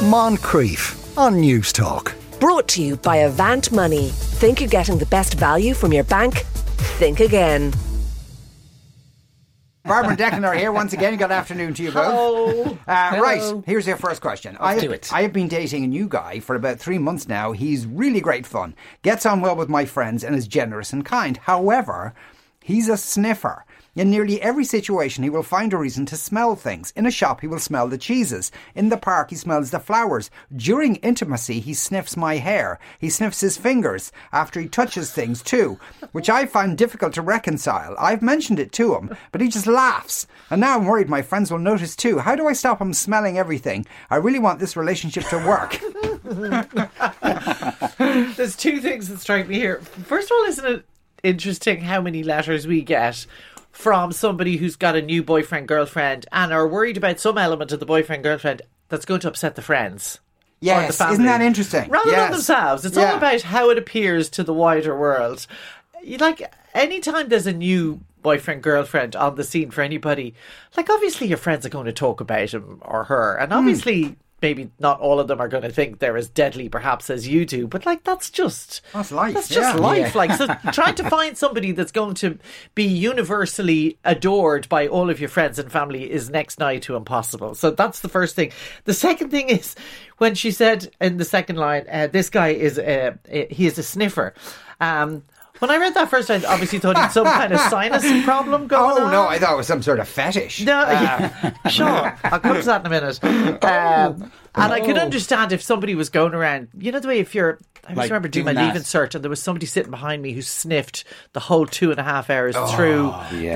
Moncrieff on Newstalk. Brought to you by Avant Money. Think you're getting the best value from your bank? Think again. Barbara and Declan are here once again. Good afternoon to you both. Hello. Uh, Hello. right, here's your first question. I have, do it. I have been dating a new guy for about three months now. He's really great fun, gets on well with my friends, and is generous and kind. However, he's a sniffer. In nearly every situation, he will find a reason to smell things. In a shop, he will smell the cheeses. In the park, he smells the flowers. During intimacy, he sniffs my hair. He sniffs his fingers after he touches things too, which I find difficult to reconcile. I've mentioned it to him, but he just laughs. And now I'm worried my friends will notice too. How do I stop him smelling everything? I really want this relationship to work. There's two things that strike me here. First of all, isn't it interesting how many letters we get from somebody who's got a new boyfriend, girlfriend, and are worried about some element of the boyfriend, girlfriend that's going to upset the friends? or the Yes, isn't that interesting? Rather Yes. than themselves. It's Yeah. all about how it appears to the wider world. You like anytime there's a new boyfriend, girlfriend on the scene for anybody, like obviously your friends are going to talk about him or her. Hmm. And obviously maybe not all of them are going to think they're as deadly perhaps as you do, but like that's just That's life, That's just yeah. life. Like so trying to find somebody that's going to be universally adored by all of your friends and family is next nigh to impossible. So that's the first thing. The second thing is when she said in the second line, uh, this guy is uh, he is a sniffer. Um, when I read that first, I obviously thought had some kind of sinus problem going Oh on. Oh no, I thought it was some sort of fetish. No, yeah, sure. I'll come to that in a minute. Um, and I could understand if somebody was going around, you know, the way if you're, I just Like remember doing my doing leaving that. cert and there was somebody sitting behind me who sniffed the whole two and a half hours through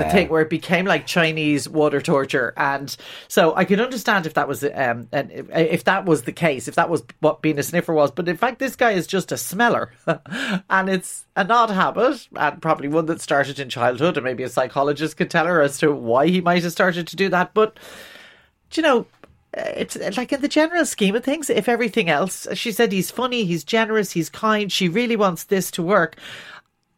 the thing where it became like Chinese water torture. And so I could understand if that was, um, and if, if that was the case, if that was what being a sniffer was. But in fact, this guy is just a smeller and it's an odd habit and probably one that started in childhood and maybe a psychologist could tell her as to why he might have started to do that. But do you know, Uh, it's uh, like in the general scheme of things, if everything else, she said he's funny, he's generous, he's kind, she really wants this to work.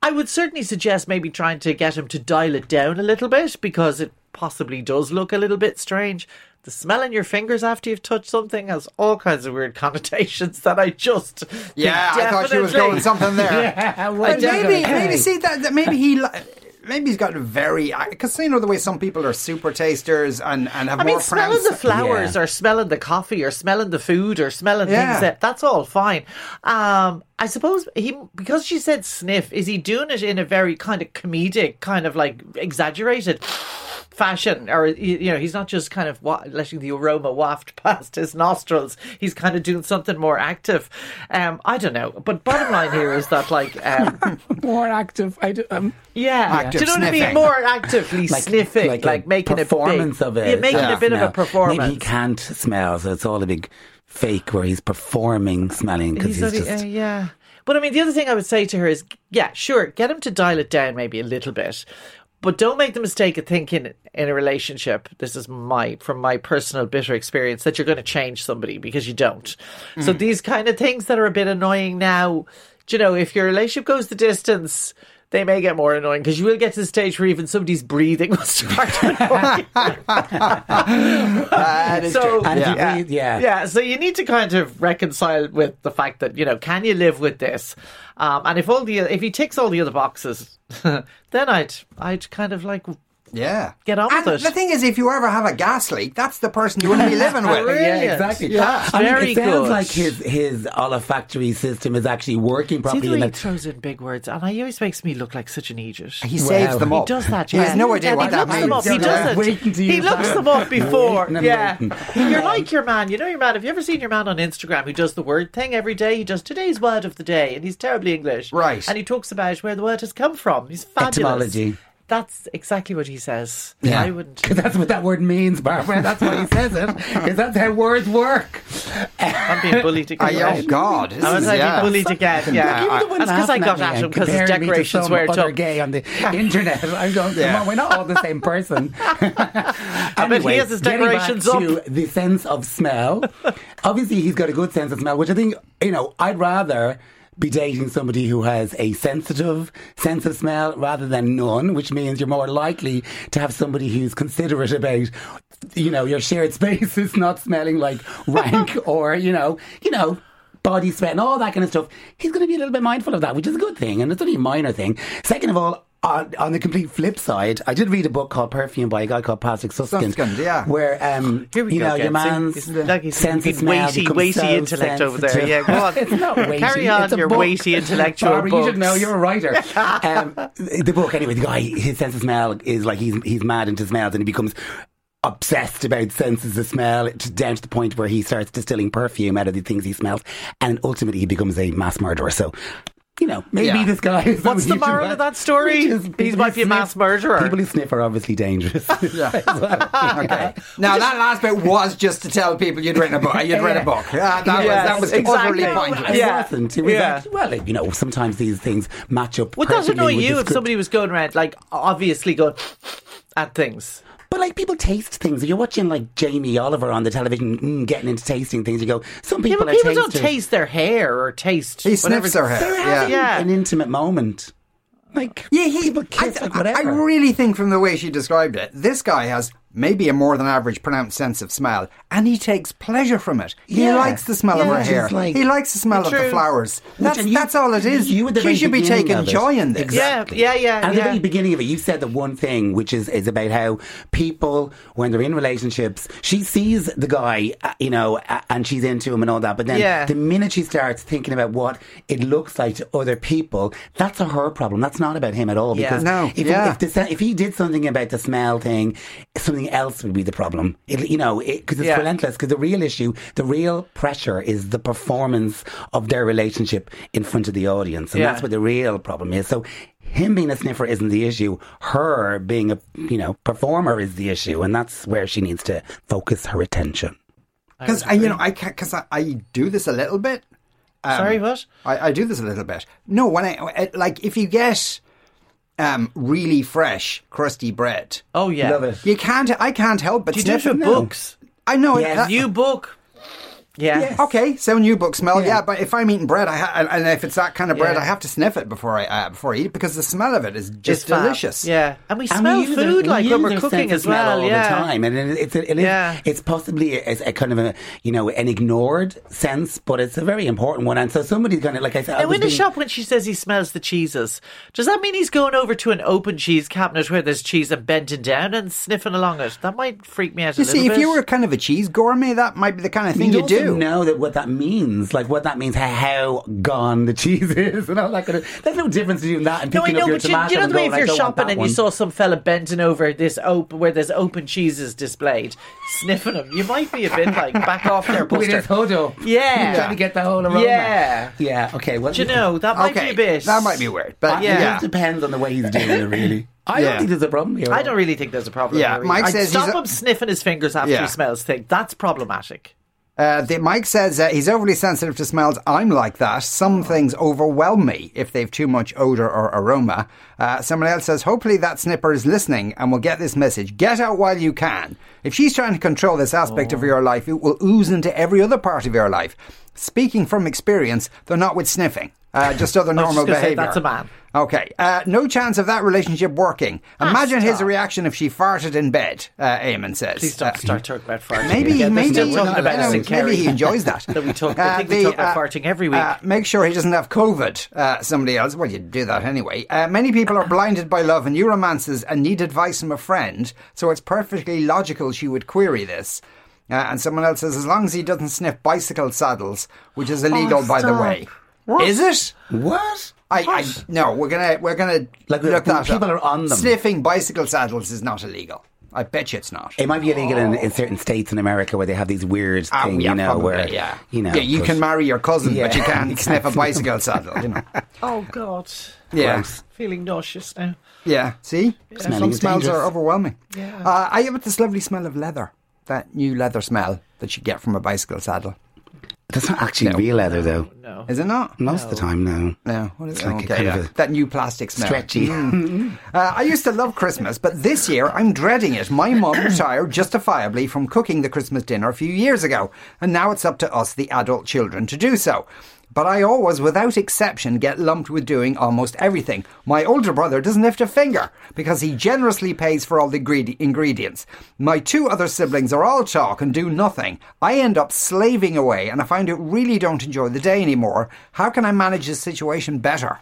I would certainly suggest maybe trying to get him to dial it down a little bit because it possibly does look a little bit strange. The smell in your fingers after you've touched something has all kinds of weird connotations that I just Yeah, I thought she was going something there. Yeah, well, But maybe, maybe see that, that maybe he, li- maybe he's got a very because you know the way some people are super tasters and and have I more mean, smelling the flowers Yeah. or smelling the coffee or smelling the food or smelling Yeah. things that that's all fine. Um, I suppose he because she said sniff, is he doing it in a very kind of comedic, kind of like exaggerated fashion, or you you know, he's not just kind of wa- letting the aroma waft past his nostrils. He's kind of doing something more active. Um, I don't know, but bottom line here is that like. Um, more active. I do, um, Yeah, Active do you know what I mean? More actively sniffing, like, a making performance a big, of it. yeah, making Yeah. a bit of a performance. Maybe he can't smell, so it's all a big fake where he's performing smelling because He's he's, only- just. uh, yeah. But I mean, the other thing I would say to her is, yeah, sure, get him to dial it down maybe a little bit, but don't make the mistake of thinking in a relationship. This is my from my personal bitter experience that you're going to change somebody because you don't. So Mm. these kind of things that are a bit annoying now, do you know, if your relationship goes the distance. They may get more annoying because you will get to the stage where even somebody's breathing will start annoying. Is so. And if you yeah. breathe, yeah. yeah. So you need to kind of reconcile with the fact that you know, can you live with this? Um, and if all the if he ticks all the other boxes, then I'd I'd kind of like Yeah. Get on and with it. The thing is, if you ever have a gas leak, that's the person you want to be living with. Really? Yeah, exactly. Yeah. I mean, Very it sounds good. like his his olfactory system is actually working See properly. the way and he throws in big words, and he always makes me look like such an idiot. He saves Well, them he does that. He has yeah. no idea Yeah, what he that looks means. Them up. He doesn't. He looks that. them up before. Yeah, you're like your man. You know your man. Have you ever seen your man on Instagram who does the word thing every day? He does today's word of the day, and he's terribly English. Right. And he talks about where the word has come from. He's fabulous. Etymology. That's exactly what he says. Yeah. I wouldn't. Because that's what that word means, Barbara. That's why he says it. Because that's how words work. I'm being bullied again. Oh, God. I was like yeah. bullied again. Yeah, You were the one that's because I got me at him and because his comparing me decorations some were other tough. gay on the internet. I'm going, come Yeah. on, we're not all the same person. I bet he has his getting back decorations to the sense of smell. Obviously, he's got a good sense of smell, which I think you know. I'd rather be dating somebody who has a sensitive sense of smell rather than none, which means you're more likely to have somebody who's considerate about you know, your shared space is not smelling like rank or, you know, you know, body sweat and all that kind of stuff. He's going to be a little bit mindful of that, which is a good thing. And it's only a minor thing. Second of all, on, on the complete flip side, I did read a book called Perfume by a guy called Patrick Suskind. Suskind, yeah. Where, um, Here we you go know, your again. man's See, it's like he's sense of smell weighty, weighty so intellect over there. Yeah, go on. it's not weighty. Carry on it's a your book. weighty intellectual Barbara, you should know. You're a writer. um, the book, anyway, the guy, his sense of smell is like he's he's mad into smells, and he becomes obsessed about senses of smell to, down to the point where he starts distilling perfume out of the things he smells, and ultimately he becomes a mass murderer. So. You know, maybe Yeah. this guy is. What's the moral of that story? Is He might be a mass murderer. People who sniff are obviously dangerous. Okay. Now that last bit was just to tell people you'd written a book. You'd read a book. Ah, that Yes, was that was exactly. utterly It pointless. Yeah. wasn't. It was Yeah. actually, well, you know, sometimes these things match up. Would that annoy you if somebody was going around, like, obviously going at things? But like people taste things. You're watching like Jamie Oliver on the television, mm, getting into tasting things. You go, some Yeah, people but are people don't taste their hair or taste. He sniffs her hair. They're Yeah. having Yeah. an intimate moment. Like Yeah, he. people I, kiss like whatever. I really think from the way she described it, this guy has maybe a more than average pronounced sense of smell, and he takes pleasure from it. He Yeah. likes the smell of her hair. like- he likes the smell of the flowers. That's, you- that's all it is. you the she should be taking joy in this. Exactly. Yeah, yeah, yeah, And at yeah. the very beginning of it, you said the one thing, which is is about how people, when they're in relationships, she sees the guy, uh, you know, uh, and she's into him and all that. But then Yeah. the minute she starts thinking about what it looks like to other people, that's a her problem. That's not about him at all. Yeah. Because No, if, yeah. if, the, if he did something about the smell thing, something else would be the problem. It, you know, because it's Yeah. relentless. Because the real issue, the real pressure, is the performance of their relationship in front of the audience, and Yeah. that's what the real problem is. So. Him being a sniffer isn't the issue. Her being a you know performer is the issue, and that's where she needs to focus her attention. Because I, you know, I because I, I do this a little bit. Um, Sorry, what? I, I do this a little bit. No, when I, I like if you get um really fresh crusty bread, Oh, yeah. Love it. you can't. I can't help but Do you do it sniff for it. books? I know. Yes. that- New book. Yeah. Yes. Okay, so new book smell, yeah. Yeah. But if I'm eating bread, I ha- and- and if it's that kind of bread, Yeah. I have to sniff it before I uh, before I eat it because the smell of it is It's just fab. delicious. Yeah. And we And smell we food it- like we when we're cooking as smell well. all yeah. the time, and it- it's it is, Yeah. it's possibly a, a kind of a you know an ignored sense, but it's a very important one. And so somebody's going to like I said, I Now, was in the being- shop, when she says he smells the cheeses, does that mean he's going over to an open cheese cabinet where there's cheese and bending down and sniffing along it? That might freak me out a You little see, bit. if you were kind of a cheese gourmet, that might be the kind of thing you you, also do. know that what that means, like what that means, how, how gone the cheese is, and all that kind of. There's no difference between that and No, I picking know, up your but you, tomato you know the way if you're shopping that and you saw some fella bending over this open where there's open cheeses displayed, sniffing them, you might be a bit like back off there, with his Buster. hood up, Yeah. trying to get the whole aroma. Yeah. yeah. Okay, well, Do you know that might okay, be a bit? that might be weird, but Uh, yeah. It depends on the way he's doing it, really. I Yeah. don't think there's a problem here. I don't really think there's a problem. Yeah, here Mike says I'd stop he's a- him sniffing his fingers after Yeah. he smells things. That's problematic. Uh, the, Mike says uh, he's overly sensitive to smells. I'm like that. Some things overwhelm me if they've too much odor or aroma. Uh, someone else says, hopefully that snipper is listening and will get this message. Get out while you can. If she's trying to control this aspect of your life, it will ooze into every other part of your life. Speaking from experience, though not with sniffing, uh, just other normal just gonna say, that's a man. Okay, uh, no chance of that relationship working. Imagine his reaction if she farted in bed. Uh, Eamon says. Please don't Uh, start talking about farting. Maybe, again. They're maybe, still talking know, about us in Kerry. maybe he enjoys that. That we talk- I think we talk about farting every week. uh, make sure he doesn't have COVID. Uh, somebody else. Well, you do that anyway. Uh, many people are blinded by love and new romances and need advice from a friend. So it's perfectly logical she would query this. Uh, and someone else says, as long as he doesn't sniff bicycle saddles, which is illegal, by the way. Is it? What? I, I no. We're gonna we're gonna Like, look that people up. are on them. Sniffing bicycle saddles is not illegal. I bet you it's not. It might be illegal in, in certain states in America where they have these weird Ah, things, yeah, you know, probably, where yeah, you know, yeah, you can marry your cousin, but you can't you sniff a bicycle saddle. You know. Oh God, Yeah, Gross. feeling nauseous now. yeah. See, Smelling some is smells dangerous. are overwhelming. Yeah. Uh, I have this lovely smell of leather. That new leather smell that you get from a bicycle saddle. That's not actually No. real leather, though. No. Is it not? Most of the time, no. No, what is It's it? like a okay, kind yeah. of a that new plastic smell. Stretchy. Uh, I used to love Christmas, but this year I'm dreading it. My mum retired justifiably from cooking the Christmas dinner a few years ago, and now it's up to us, the adult children, to do so. But I always, without exception, get lumped with doing almost everything. My older brother doesn't lift a finger because he generously pays for all the gredi- ingredients. My two other siblings are all talk and do nothing. I end up slaving away and I find it really don't enjoy the day anymore. How can I manage this situation better?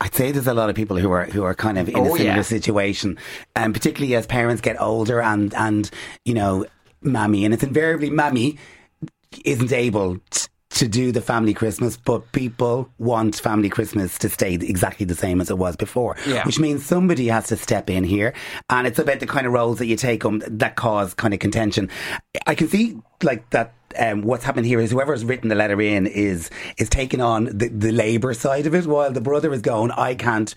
I'd say there's a lot of people who are who are kind of in Oh, a similar yeah. situation, and particularly as parents get older and and you know, mammy, and it's invariably mammy isn't able t- to do the family Christmas, but people want family Christmas to stay exactly the same as it was before. Yeah. Which means somebody has to step in here, and it's about the kind of roles that you take on that cause kind of contention. I can see like that. Um, what's happened here is whoever's written the letter in is is taking on the, the labour side of it, while the brother is going, I can't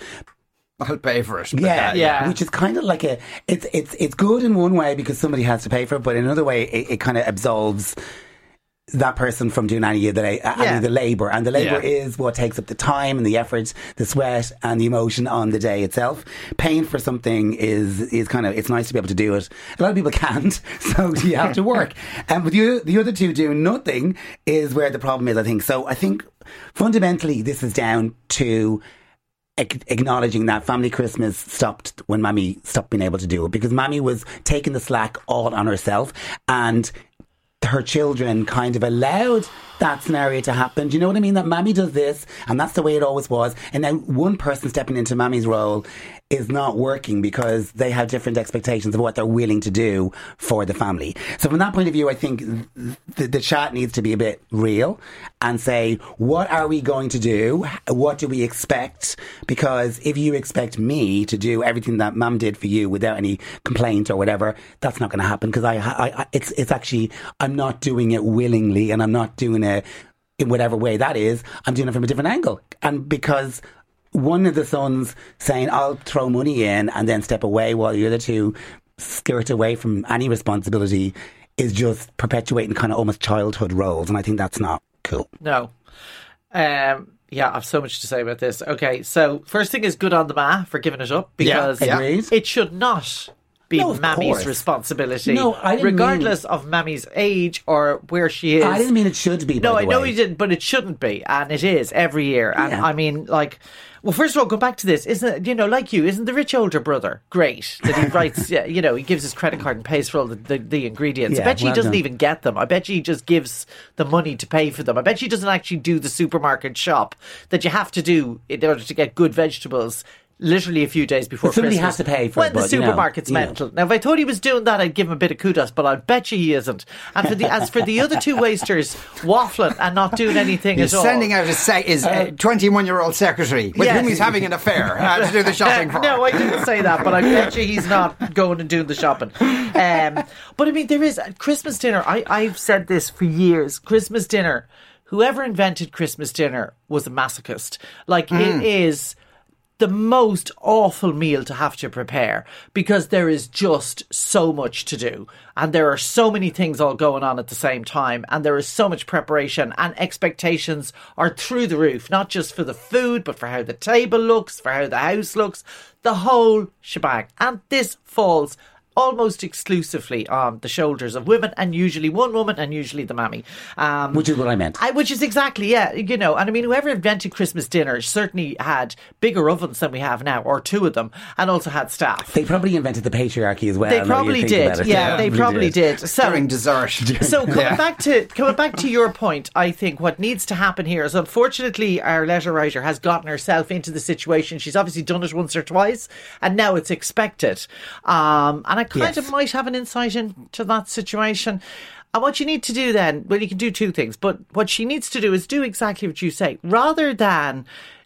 I'll pay for it. yeah, that- yeah. Which is kind of like a it's it's it's good in one way because somebody has to pay for it, but in another way it, it kind of absolves that person from doing any of the uh, any Yeah. of the labour, and the labour Yeah. is what takes up the time and the effort, the sweat and the emotion on the day itself. Paying for something is is kind of it's nice to be able to do it. A lot of people can't, so you have to work. Um, and with the the other two doing nothing is where the problem is. I think so. I think fundamentally this is down to acknowledging that family Christmas stopped when Mammy stopped being able to do it because Mammy was taking the slack all on herself and her children kind of allowed that scenario to happen. Do you know what I mean? That Mammy does this and that's the way it always was. And now one person stepping into Mammy's role is not working because they have different expectations of what they're willing to do for the family. So from that point of view, I think the, the chat needs to be a bit real and say, what are we going to do? What do we expect? Because if you expect me to do everything that mum did for you without any complaint or whatever, that's not going to happen because I, I, I, it's, it's actually, I'm not doing it willingly and I'm not doing it in whatever way that is. I'm doing it from a different angle. And because one of the sons saying, I'll throw money in and then step away while the other two skirt away from any responsibility is just perpetuating kind of almost childhood roles. And I think that's not cool. No. Um, yeah, I have so much to say about this. Okay, so first thing is good on the ma for giving it up because Yeah, it should not be No, Mammy's course. responsibility. No, I didn't regardless of Mammy's age or where she is. I didn't mean it should be. No, I the know way. he didn't, but it shouldn't be, and it is every year. And Yeah. I mean, like, well, first of all, go back to this. Isn't it, you know, like you, isn't the rich older brother great that he writes? yeah, you know, he gives his credit card and pays for all the, the, the ingredients. I Yeah, bet you he doesn't done. even get them. I bet you he just gives the money to pay for them. I bet you he doesn't actually do the supermarket shop that you have to do in order to get good vegetables. Literally a few days before But somebody Christmas. has to pay for when it, the but, you know, supermarket's you know. mental. Now, if I thought he was doing that, I'd give him a bit of kudos, but I bet you he isn't. And for the as for the other two wasters waffling and not doing anything He's at all, sending out his, se- his uh, 21 year old secretary with Yes. whom he's having an affair uh, to do the shopping for. no, I didn't say that, but I bet you he's not going and doing the shopping. Um, but I mean, there is Christmas dinner. I, I've said this for years. Christmas dinner. Whoever invented Christmas dinner was a masochist. Like it is the most awful meal to have to prepare because there is just so much to do. And there are so many things all going on at the same time. And there is so much preparation and expectations are through the roof not just for the food but for how the table looks for how the house looks the whole shebang. And this falls almost exclusively on the shoulders of women and usually one woman and usually the mammy um, Which is what I meant. I, which is exactly, yeah, you know, and I mean, whoever invented Christmas dinner certainly had bigger ovens than we have now, or two of them, and also had staff. They probably invented the patriarchy as well. They probably did, about it. yeah, they probably did. So, During dessert. so coming Yeah. back to coming back to your point, I think what needs to happen here is unfortunately our letter writer has gotten herself into the situation. She's obviously done it once or twice, and now it's expected. Um, and I kind Yes. of might have an insight into that situation. And what you need to do then, well, you can do two things, but what she needs to do is do exactly what you say, rather than.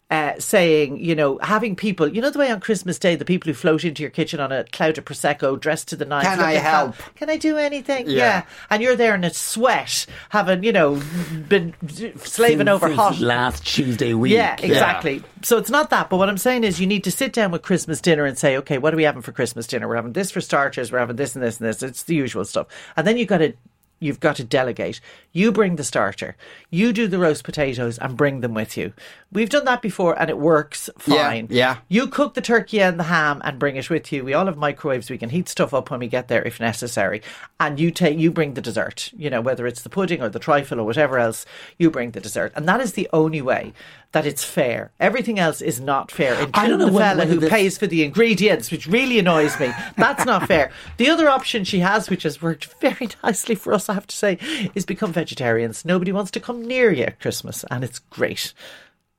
Uh, saying, you know, having people, you know, the way on Christmas Day, the people who float into your kitchen on a cloud of prosecco, dressed to the nines. Can I help? fab- Can I do anything? Yeah. yeah and you're there in a sweat, having you know been slaving Since- over since hot. last Tuesday week. Yeah, exactly. So it's not that, but what I'm saying is you need to sit down with Christmas dinner and say, okay, what are we having for Christmas dinner? We're having this for starters, we're having this and this and this. It's the usual stuff, and then you've got to you've got to delegate. You bring the starter, you do the roast potatoes and bring them with you. We've done that before and it works fine. yeah. You cook the turkey and the ham and bring it with you. We all have microwaves. We can heat stuff up when we get there if necessary. And you take you bring the dessert. You know whether it's the pudding or the trifle or whatever else. You bring the dessert, and that is the only way that it's fair. Everything else is not fair. I don't know the fella who this- pays for the ingredients, which really annoys me. That's not fair. The other option she has, which has worked very nicely for us, I have to say, is become vegetarians. Nobody wants to come near you at Christmas, and it's great.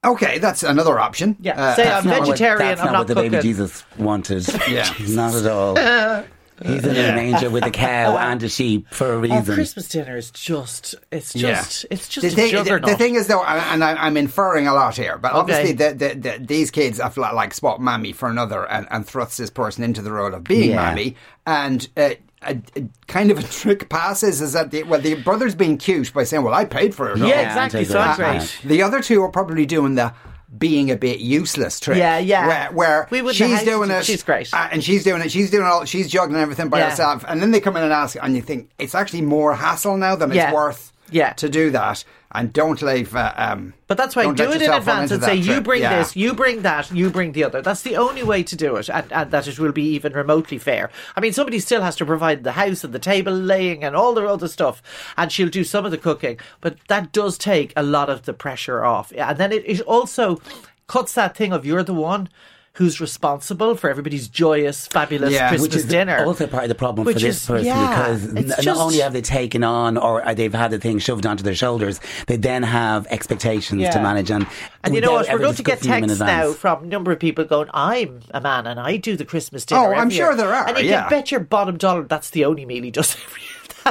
Okay, that's another option. Yeah, Uh, say I'm not what- vegetarian. that's I'm not not what the cooking. baby Jesus wanted. Yeah. not at all. He's in a manger with a cow and a sheep for a Oh, reason. Christmas dinner is just, it's Yeah. just, it's just the a thing, the, juggernaut. the thing is, though, and I, I'm inferring a lot here, but Okay. obviously, the, the, the, these kids have like, like swap mammy for another and, and thrusts this person into the role of being Yeah. mammy. And uh, a, a kind of a trick passes is that the, well, the brother's being cute by saying, "Well, I paid for it." all." yeah, Yeah, exactly. So I'm great. The other two are probably doing the being a bit useless trick. Yeah, yeah. Where, where We she's doing it. she's great. uh, and she's doing it. She's doing all. She's juggling everything by Yeah. herself. And then they come in and ask, and you think it's actually more hassle now than Yeah. it's worth. Yeah. To do that, and don't leave. Uh, um, But that's why do it in advance and say you bring Yeah. this, you bring that, you bring the other. That's the only way to do it, and, and that it will be even remotely fair. I mean, somebody still has to provide the house and the table laying and all the other stuff, and she'll do some of the cooking. But that does take a lot of the pressure off, Yeah, and then it, it also cuts that thing of you're the one. Who's responsible for everybody's joyous, fabulous Yeah. Christmas which is dinner? also part of the problem Which for this is- person yeah, because it's n- not only have they taken on or uh, they've had the thing shoved onto their shoulders, they then have expectations to manage and And you know what? We're ever going to get discussing them in texts now from a number of people going, I'm a man and I do the Christmas dinner. Oh, I'm every sure year." there are, And you yeah. can bet your bottom dollar that's the only meal he does every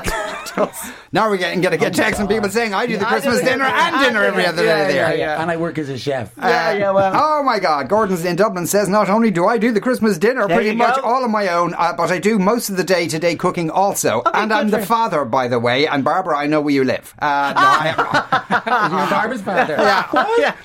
year. That's what he does. Now we're getting going to get texts from people saying I do the I do Christmas the- dinner and and dinner every dinner. other Yeah, day there. yeah, yeah. And I work as a chef. Yeah, yeah, well. Oh my God! Gordon's in Dublin says not only do I do the Christmas dinner There pretty much all on my own, uh, but I do most of the day-to-day cooking also. and I'm the for- father, by the way. And Barbara, I know where you live. Uh, no, I am not. You're Barbara's father. Yeah.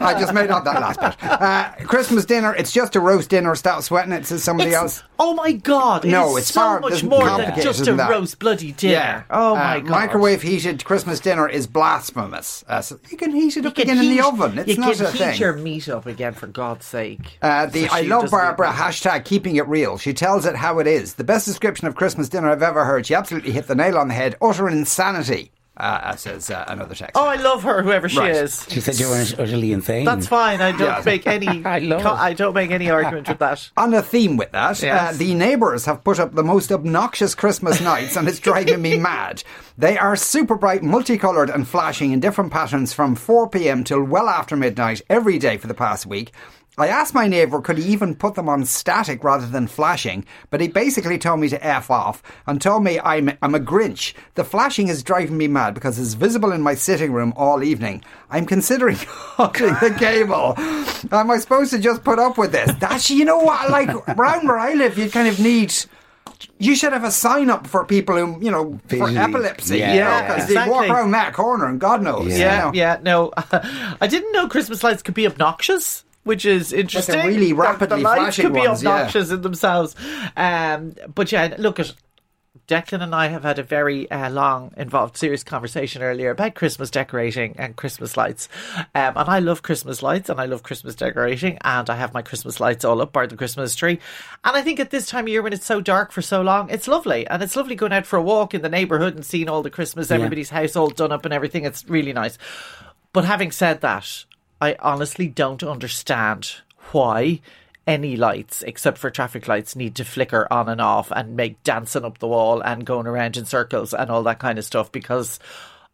I just made up that last bit. Uh, Christmas dinner, it's just a roast dinner. Stop sweating it, says somebody It's- else. oh my God. No, is it's so far- much it's more than complicated just a roast bloody dinner. Oh Uh, my God. Microwave heated Christmas dinner is blasphemous. Uh, so you can heat it up can again in the oven. It's you not can a heat thing. your meat up again, for God's sake. Uh, the So I love Barbara hashtag keeping it real. She tells it how it is. The best description of Christmas dinner I've ever heard. She absolutely hit the nail on the head. Utter insanity, uh, says uh, another text. Oh, I love her, whoever she Right. is. She said you were utterly insane. That's fine. I don't Yeah. make any. I love co- it. I don't make any argument with that. On a theme with that, Yes. uh, the neighbours have put up the most obnoxious Christmas nights and it's driving me mad. They are super bright, multicoloured and flashing in different patterns from 4pm till well after midnight every day for the past week. I asked my neighbour could he even put them on static rather than flashing, but he basically told me to F off and told me I'm, I'm a Grinch. The flashing is driving me mad because it's visible in my sitting room all evening. I'm considering cutting the cable. Am I supposed to just put up with this? That's, you know what, like, around where I live, you kind of need... You should have a sign up for people who, you know, for Visually. epilepsy. Yeah. you know, Yeah, because they walk around that corner and God knows. you Yeah, know. yeah, no. I didn't know Christmas lights could be obnoxious. Which is interesting. really The- rapidly the lights flashing could be ones, yeah. obnoxious in themselves. Um, but yeah, look at Declan and I have had a very uh, long, involved, serious conversation earlier about Christmas decorating and Christmas lights. Um, and I love Christmas lights and I love Christmas decorating, and I have my Christmas lights all up by the Christmas tree. And I think at this time of year when it's so dark for so long, it's lovely. And it's lovely going out for a walk in the neighbourhood and seeing all the Christmas, everybody's house all done up and everything. It's really nice. But having said that, I honestly don't understand why any lights except for traffic lights need to flicker on and off and make dancing up the wall and going around in circles and all that kind of stuff because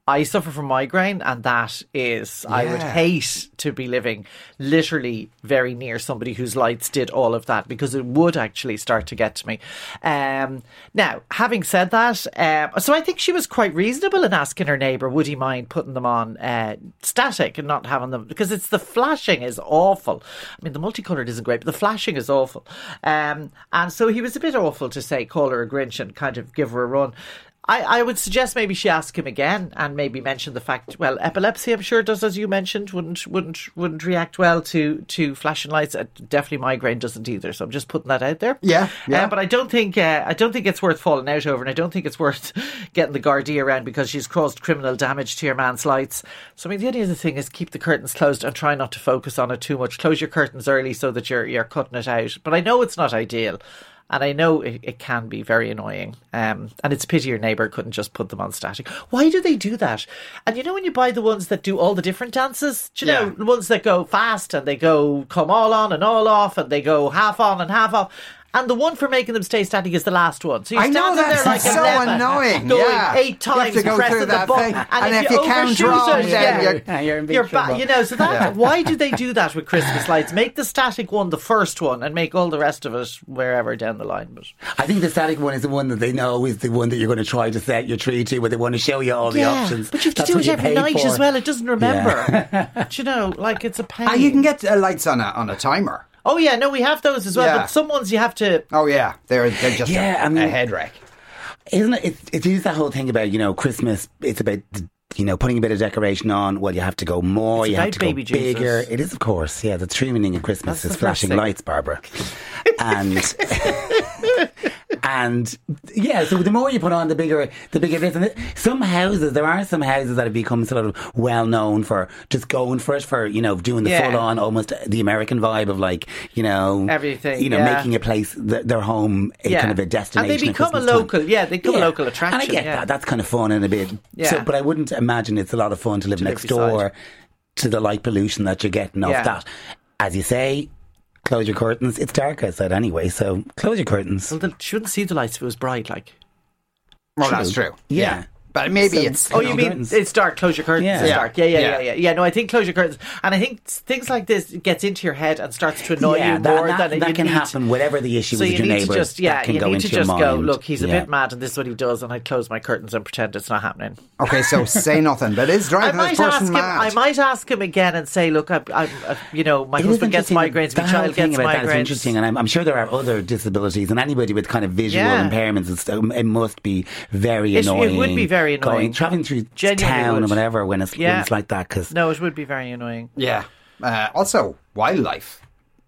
I suffer from migraine and that is I would hate to be living literally very near somebody whose lights did all of that because it would actually start to get to me. Um, now, having said that, um, so I think she was quite reasonable in asking her neighbour, would he mind putting them on uh, static and not having them because it's the flashing is awful. I mean, the multicoloured isn't great, but the flashing is awful. Um, and so he was a bit awful to say, call her a Grinch and kind of give her a run. I, I would suggest maybe she ask him again and maybe mention the fact. Well, epilepsy, I'm sure does, as you mentioned, wouldn't wouldn't wouldn't react well to to flashing lights. Uh, definitely, migraine doesn't either. So I'm just putting that out there. Yeah, yeah. Uh, but I don't think uh, I don't think it's worth falling out over, and I don't think it's worth getting the Gardaí around because she's caused criminal damage to your man's lights. So I mean, the only other thing is keep the curtains closed and try not to focus on it too much. Close your curtains early so that you're you're cutting it out. But I know it's not ideal. And I know it, it can be very annoying. Um, and it's a pity your neighbour couldn't just put them on static. Why do they do that? And you know when you buy the ones that do all the different dances? Do you know, the ones that go fast and they go come all on and all off and they go half on and half off. And the one for making them stay static is the last one. So you're I know standing that's there like so a leper, annoying, going yeah. eight You have times, to go pressing through the that button, thing, and, and if, if you, you count overshoot wrong, it, yeah, you're- Yeah, you're in big you're trouble. ba- you know, so that why do they do that with Christmas lights? Make the static one the first one, and make all the rest of it wherever down the line. But I think the static one is the one that they know is the one that you're going to try to set your tree to, but they want to show you all the options. but you have to That's do it every night for. as well. It doesn't remember. do you know, like it's a pain. Ah, you can get uh, lights on a on a timer. Oh yeah, no, we have those as well. Yeah. But some ones you have to. Oh yeah, they're they're just Yeah, a, I mean- a head wreck. Isn't it? It's, it's that whole thing about you know Christmas. It's about you know putting a bit of decoration on. Well, you have to go more. It's you have about to go Jesus. bigger. It is, of course. Yeah, the true meaning of Christmas That's is flashing lights, Barbara. and and yeah, so the more you put on, the bigger the bigger it is. And some houses, there are some houses that have become sort of well known for just going for it, for you know doing the Yeah. full on, almost the American vibe of like you know Everything, you know, yeah. making a place th- their home a Yeah. kind of a destination. And they become a Christmas time. local- yeah, they become a local attraction, And I get that. That's kind of fun and a bit. Yeah. So, but I wouldn't imagine it's a lot of fun to live To live next door to the light pollution that you're getting off that. As you say, close your curtains. It's dark outside anyway, so close your curtains. Well, the, she wouldn't see the lights if it was bright. Like, Well, that's true. Yeah. But maybe So- it's oh, you mean curtains. it's dark? Close your curtains. Yeah. It's Yeah. dark. Yeah, yeah, yeah, Yeah. yeah, yeah. No, I think close your curtains, and I think things like this gets into your head and starts to annoy yeah, you that, more that, than that you can need. happen. Whatever the issue So is you with your neighbour, just yeah, that can you go need into to your just go. mind. Look, he's a bit mad, and this is what he does, and I'd close my curtains and pretend it's not happening. okay. So say nothing, but it's I driving might this ask person him. mad. I might ask him again and say, "Look, I, I, I you know, my It is husband gets migraines. My child gets about that is migraines." interesting, and I'm, I'm sure there are other disabilities, and anybody with kind of visual impairments, it must be very It- it annoying. would be very Going, annoying. traveling through Genuinely town would. or whatever when it's, when it's like that. Because No, it would be very annoying. Yeah. Uh, also, wildlife.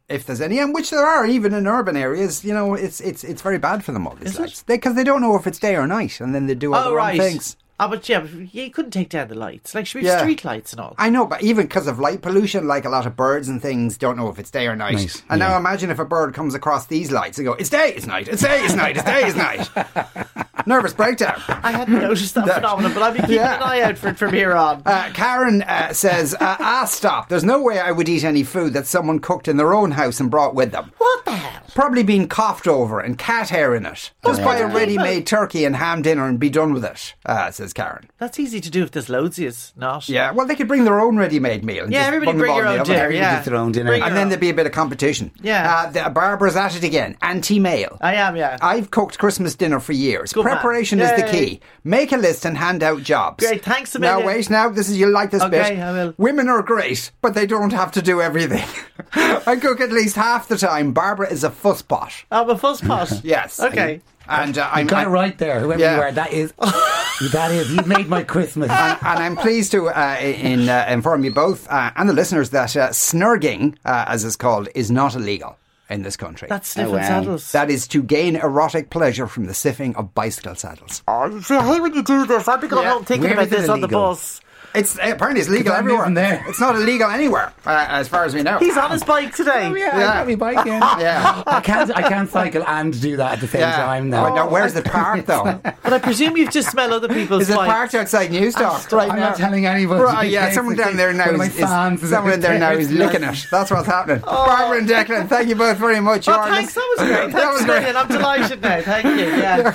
If there's any, and which there are, even in urban areas, you know, it's it's it's very bad for them all these Is because they, don't know if it's day or night, and then they do all Oh the wrong right. things. Oh, but yeah, but you couldn't take down the lights. Like, should we Yeah. street lights and all? I know, but even because of light pollution, like a lot of birds and things don't know if it's day or night. Nice, And yeah. now imagine if a bird comes across these lights and go, "It's day, it's night, it's day, it's night, it's day, it's night." Nervous breakdown. I hadn't noticed that phenomenon, but I'll be keeping Yeah. an eye out for it from here on. Uh, Karen uh, says, uh, "Ah, stop! There's no way I would eat any food that someone cooked in their own house and brought with them. what the hell? Probably been coughed over and cat hair in it. Just buy a ready-made turkey and ham dinner and be done with it." Uh, says Karen. That's easy to do if there's loads of us, not. Yeah, well, they could bring their own ready-made meal. Yeah, everybody bring your own dinner. Everybody Yeah, their own dinner. Bring And then own. there'd be a bit of competition. Yeah. Uh, the, Barbara's at it again. Anti-male. I am, yeah. I've cooked Christmas dinner for years. Good. Preparation is the key. Make a list and hand out jobs. Great, thanks a Now wait, now this is you like this Okay, bit. I will. Women are great, but they don't have to do everything. I cook at least half the time. Barbara is a fusspot. I'm a fuzz pot. Yes. Okay. And uh, I'm You got it I'm- right there, whoever Yeah. you are. That is, that is. You've made my Christmas. and, and I'm pleased to uh, in, uh, inform you both uh, and the listeners that uh, snurging, uh, as it's called, is not illegal in this country. That's sniffing wow. saddles. that is to gain erotic pleasure from the siffing of bicycle saddles. oh, see, I hate when you do this. I've been going Yeah. home thinking Where about is it this on the bus. It's apparently it's legal everywhere. moving there. It's not illegal anywhere, uh, as far as we know. He's on his bike today. Oh, yeah, Yeah. I got me bike in. Yeah. I can't. I can't cycle and do that at the same Yeah. time now. Oh, now, where's the park though? But I presume you've just smelled other people's Is it bikes. parked outside Newstalk right I'm now? not telling anybody. Right, yeah, someone down there now one of is, fans is is someone out there now there. is licking it. That's what's happening. Barbara and Declan, thank you both very much. Oh, thanks. That was great. that was a great. I'm delighted now. Thank you. Yeah.